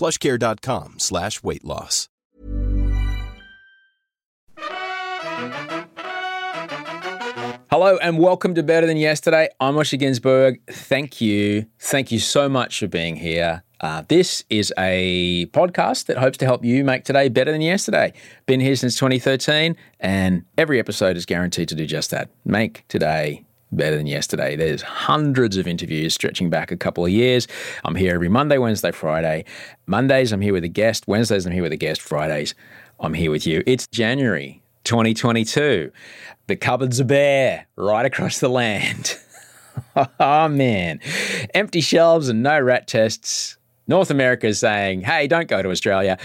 plushcare.com slash weight loss. Hello and welcome to Better Than Yesterday. I'm Osher Günsberg. Thank you. Thank you so much for being here. Uh, this is a podcast that hopes to help you make today better than yesterday. Been here since 2013, and every episode is guaranteed to do just that make today better than yesterday. There's hundreds of interviews stretching back a couple of years. I'm here every Monday, Wednesday, Friday. Mondays, I'm here with a guest. Wednesdays, I'm here with a guest. Fridays, I'm here with you. It's January 2022. The cupboards are bare right across the land. oh, man. Empty shelves and no rat tests. North America is saying, hey, don't go to Australia.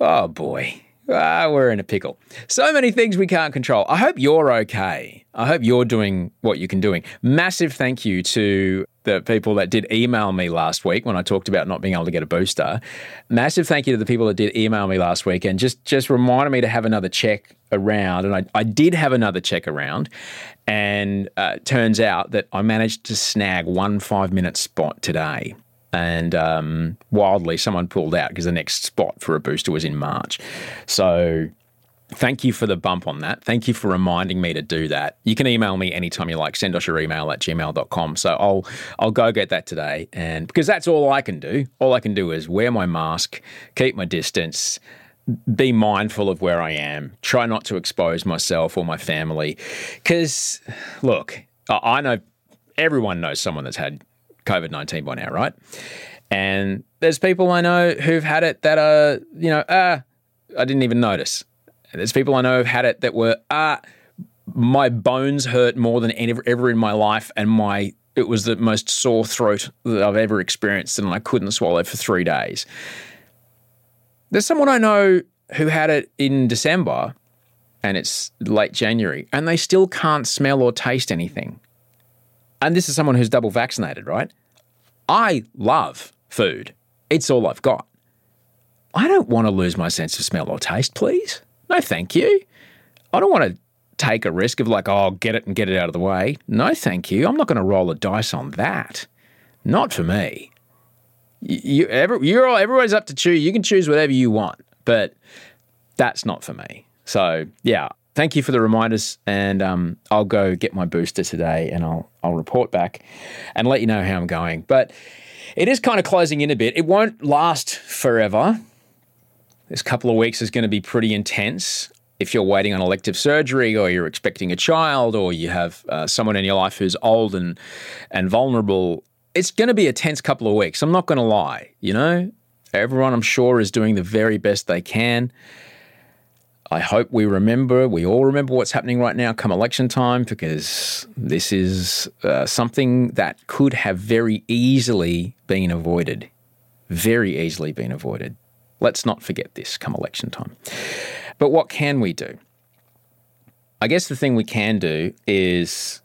Oh, boy. Ah, we're in a pickle. So many things we can't control. I hope you're okay. I hope you're doing what you can doing. Massive thank you to the people that did email me last week when I talked about not being able to get a booster. Massive thank you to the people that did email me last week and just just reminded me to have another check around. And I, I did have another check around, and uh, turns out that I managed to snag one five minute spot today and um, wildly someone pulled out because the next spot for a booster was in March. So thank you for the bump on that. Thank you for reminding me to do that. You can email me anytime you like. Send us your email at gmail.com. So I'll I'll go get that today. And because that's all I can do. All I can do is wear my mask, keep my distance, be mindful of where I am, try not to expose myself or my family. Because look, I know everyone knows someone that's had COVID 19 by now, right? And there's people I know who've had it that are, you know, ah, I didn't even notice. And there's people I know who've had it that were, ah, my bones hurt more than ever, ever in my life, and my it was the most sore throat that I've ever experienced, and I couldn't swallow for three days. There's someone I know who had it in December, and it's late January, and they still can't smell or taste anything and this is someone who's double vaccinated, right? I love food. It's all I've got. I don't want to lose my sense of smell or taste, please. No, thank you. I don't want to take a risk of like, oh, get it and get it out of the way. No, thank you. I'm not going to roll a dice on that. Not for me. You, every, you're all, everyone's up to choose. You can choose whatever you want, but that's not for me. So yeah, thank you for the reminders, and um, I'll go get my booster today, and I'll I'll report back and let you know how I'm going. But it is kind of closing in a bit. It won't last forever. This couple of weeks is going to be pretty intense. If you're waiting on elective surgery, or you're expecting a child, or you have uh, someone in your life who's old and and vulnerable, it's going to be a tense couple of weeks. I'm not going to lie. You know, everyone I'm sure is doing the very best they can. I hope we remember, we all remember what's happening right now come election time because this is uh, something that could have very easily been avoided. Very easily been avoided. Let's not forget this come election time. But what can we do? I guess the thing we can do is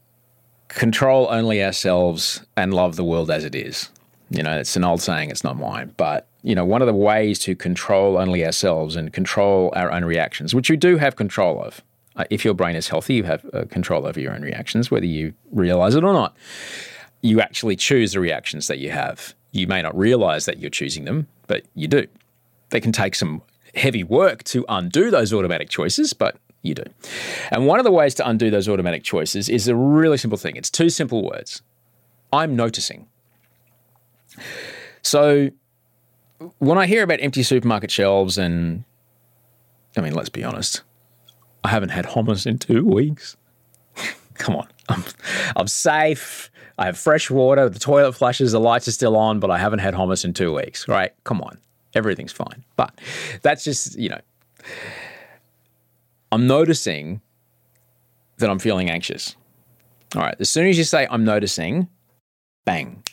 control only ourselves and love the world as it is. You know, it's an old saying, it's not mine, but you know, one of the ways to control only ourselves and control our own reactions, which you do have control of. Uh, if your brain is healthy, you have uh, control over your own reactions, whether you realize it or not. You actually choose the reactions that you have. You may not realize that you're choosing them, but you do. They can take some heavy work to undo those automatic choices, but you do. And one of the ways to undo those automatic choices is a really simple thing. It's two simple words I'm noticing. So when I hear about empty supermarket shelves and I mean, let's be honest. I haven't had hummus in two weeks. Come on. I'm, I'm safe. I have fresh water. The toilet flushes, the lights are still on, but I haven't had hummus in two weeks, right? Come on. Everything's fine. But that's just, you know, I'm noticing that I'm feeling anxious. All right. As soon as you say, I'm noticing, bang,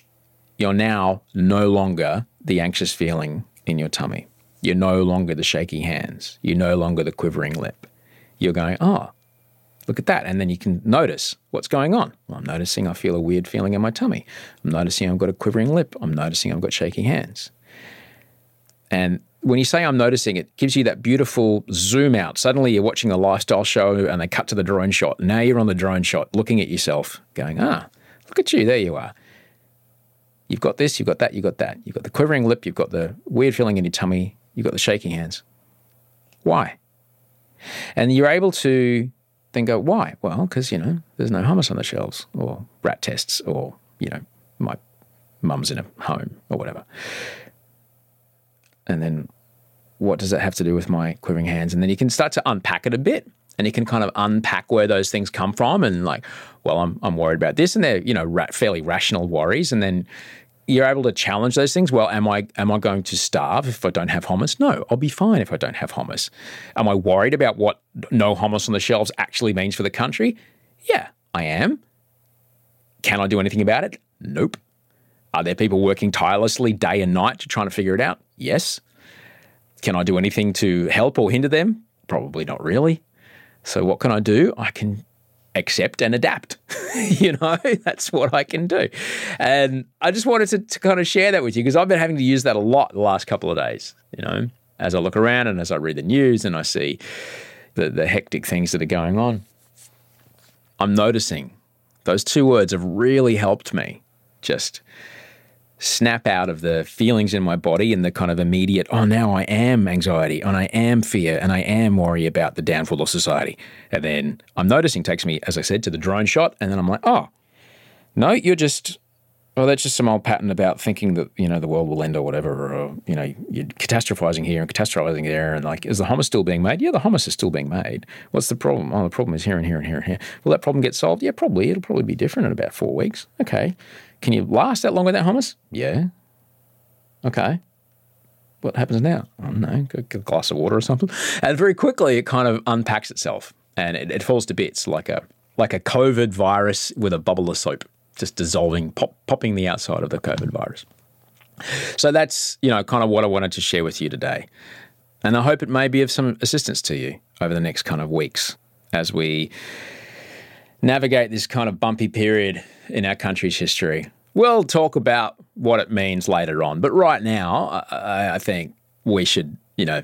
you're now no longer the anxious feeling in your tummy. You're no longer the shaky hands. You're no longer the quivering lip. You're going, oh, look at that. And then you can notice what's going on. Well, I'm noticing I feel a weird feeling in my tummy. I'm noticing I've got a quivering lip. I'm noticing I've got shaky hands. And when you say I'm noticing, it gives you that beautiful zoom out. Suddenly you're watching a lifestyle show and they cut to the drone shot. Now you're on the drone shot looking at yourself, going, ah, look at you. There you are. You've got this, you've got that, you've got that. You've got the quivering lip, you've got the weird feeling in your tummy, you've got the shaking hands. Why? And you're able to then go, why? Well, because, you know, there's no hummus on the shelves or rat tests or, you know, my mum's in a home or whatever. And then what does it have to do with my quivering hands? And then you can start to unpack it a bit and you can kind of unpack where those things come from and like, well, I'm, I'm worried about this. And they're, you know, ra- fairly rational worries. And then you're able to challenge those things. Well, am I am I going to starve if I don't have hummus? No, I'll be fine if I don't have hummus. Am I worried about what no hummus on the shelves actually means for the country? Yeah, I am. Can I do anything about it? Nope. Are there people working tirelessly day and night to try to figure it out? Yes. Can I do anything to help or hinder them? Probably not really. So what can I do? I can accept and adapt. you know, that's what I can do. And I just wanted to, to kind of share that with you because I've been having to use that a lot the last couple of days, you know, as I look around and as I read the news and I see the, the hectic things that are going on. I'm noticing those two words have really helped me just snap out of the feelings in my body and the kind of immediate, oh, now I am anxiety and I am fear and I am worry about the downfall of society. And then I'm noticing takes me, as I said, to the drone shot. And then I'm like, oh, no, you're just, oh, that's just some old pattern about thinking that, you know, the world will end or whatever. Or, you know, you're catastrophizing here and catastrophizing there. And like, is the hummus still being made? Yeah, the hummus is still being made. What's the problem? Oh, the problem is here and here and here and here. Will that problem get solved? Yeah, probably. It'll probably be different in about four weeks. Okay. Can you last that long with that hummus? Yeah. Okay. What happens now? I don't know, get a glass of water or something. And very quickly it kind of unpacks itself and it, it falls to bits like a like a COVID virus with a bubble of soap, just dissolving, pop, popping the outside of the COVID virus. So that's, you know, kind of what I wanted to share with you today. And I hope it may be of some assistance to you over the next kind of weeks as we navigate this kind of bumpy period in our country's history. We'll talk about what it means later on, but right now, I, I think we should, you know,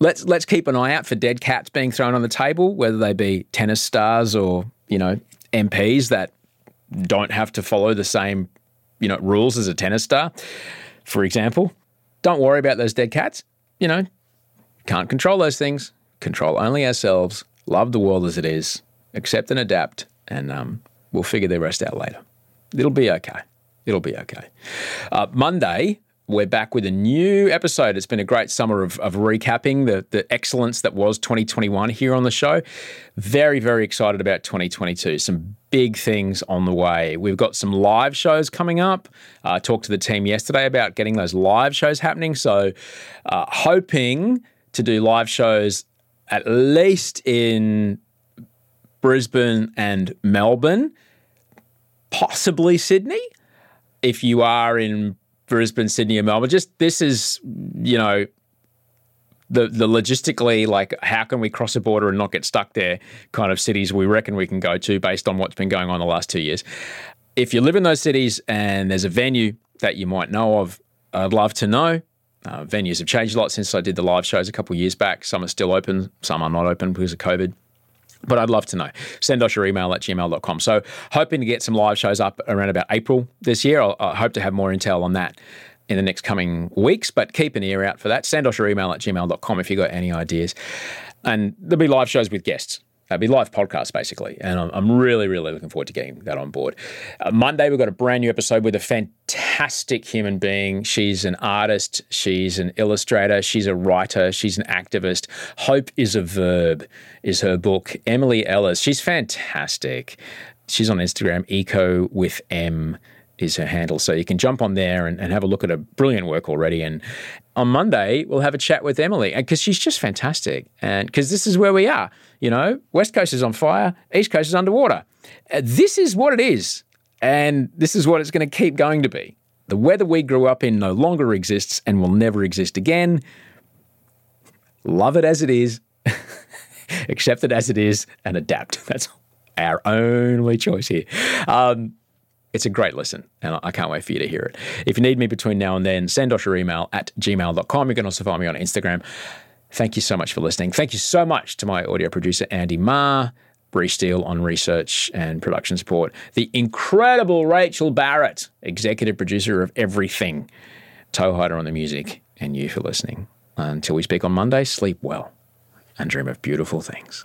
let's let's keep an eye out for dead cats being thrown on the table, whether they be tennis stars or you know MPs that don't have to follow the same you know rules as a tennis star, for example. Don't worry about those dead cats. You know, can't control those things. Control only ourselves. Love the world as it is. Accept and adapt, and um, we'll figure the rest out later. It'll be okay. It'll be okay. Uh, Monday, we're back with a new episode. It's been a great summer of, of recapping the, the excellence that was 2021 here on the show. Very, very excited about 2022. Some big things on the way. We've got some live shows coming up. I uh, talked to the team yesterday about getting those live shows happening. So, uh, hoping to do live shows at least in Brisbane and Melbourne, possibly Sydney. If you are in Brisbane, Sydney, or Melbourne, just this is, you know, the the logistically like how can we cross a border and not get stuck there kind of cities we reckon we can go to based on what's been going on the last two years. If you live in those cities and there's a venue that you might know of, I'd love to know. Uh, venues have changed a lot since I did the live shows a couple of years back. Some are still open, some are not open because of COVID. But I'd love to know. Send us your email at gmail.com. So, hoping to get some live shows up around about April this year. I'll, I hope to have more intel on that in the next coming weeks, but keep an ear out for that. Send us your email at gmail.com if you've got any ideas. And there'll be live shows with guests That'd be live podcast basically, and I'm, I'm really, really looking forward to getting that on board. Uh, Monday we've got a brand new episode with a fantastic human being. She's an artist, she's an illustrator, she's a writer, she's an activist. Hope is a verb is her book. Emily Ellis, she's fantastic. She's on Instagram, eco with M is her handle. So you can jump on there and, and have a look at her brilliant work already. And on Monday, we'll have a chat with Emily because she's just fantastic. And because this is where we are, you know, West Coast is on fire, East Coast is underwater. Uh, this is what it is. And this is what it's going to keep going to be. The weather we grew up in no longer exists and will never exist again. Love it as it is, accept it as it is, and adapt. That's our only choice here. Um, it's a great listen, and I can't wait for you to hear it. If you need me between now and then, send us your email at gmail.com. You can also find me on Instagram. Thank you so much for listening. Thank you so much to my audio producer, Andy Marr, Bree Steele on research and production support, the incredible Rachel Barrett, executive producer of everything, Toe Hider on the music, and you for listening. Until we speak on Monday, sleep well and dream of beautiful things.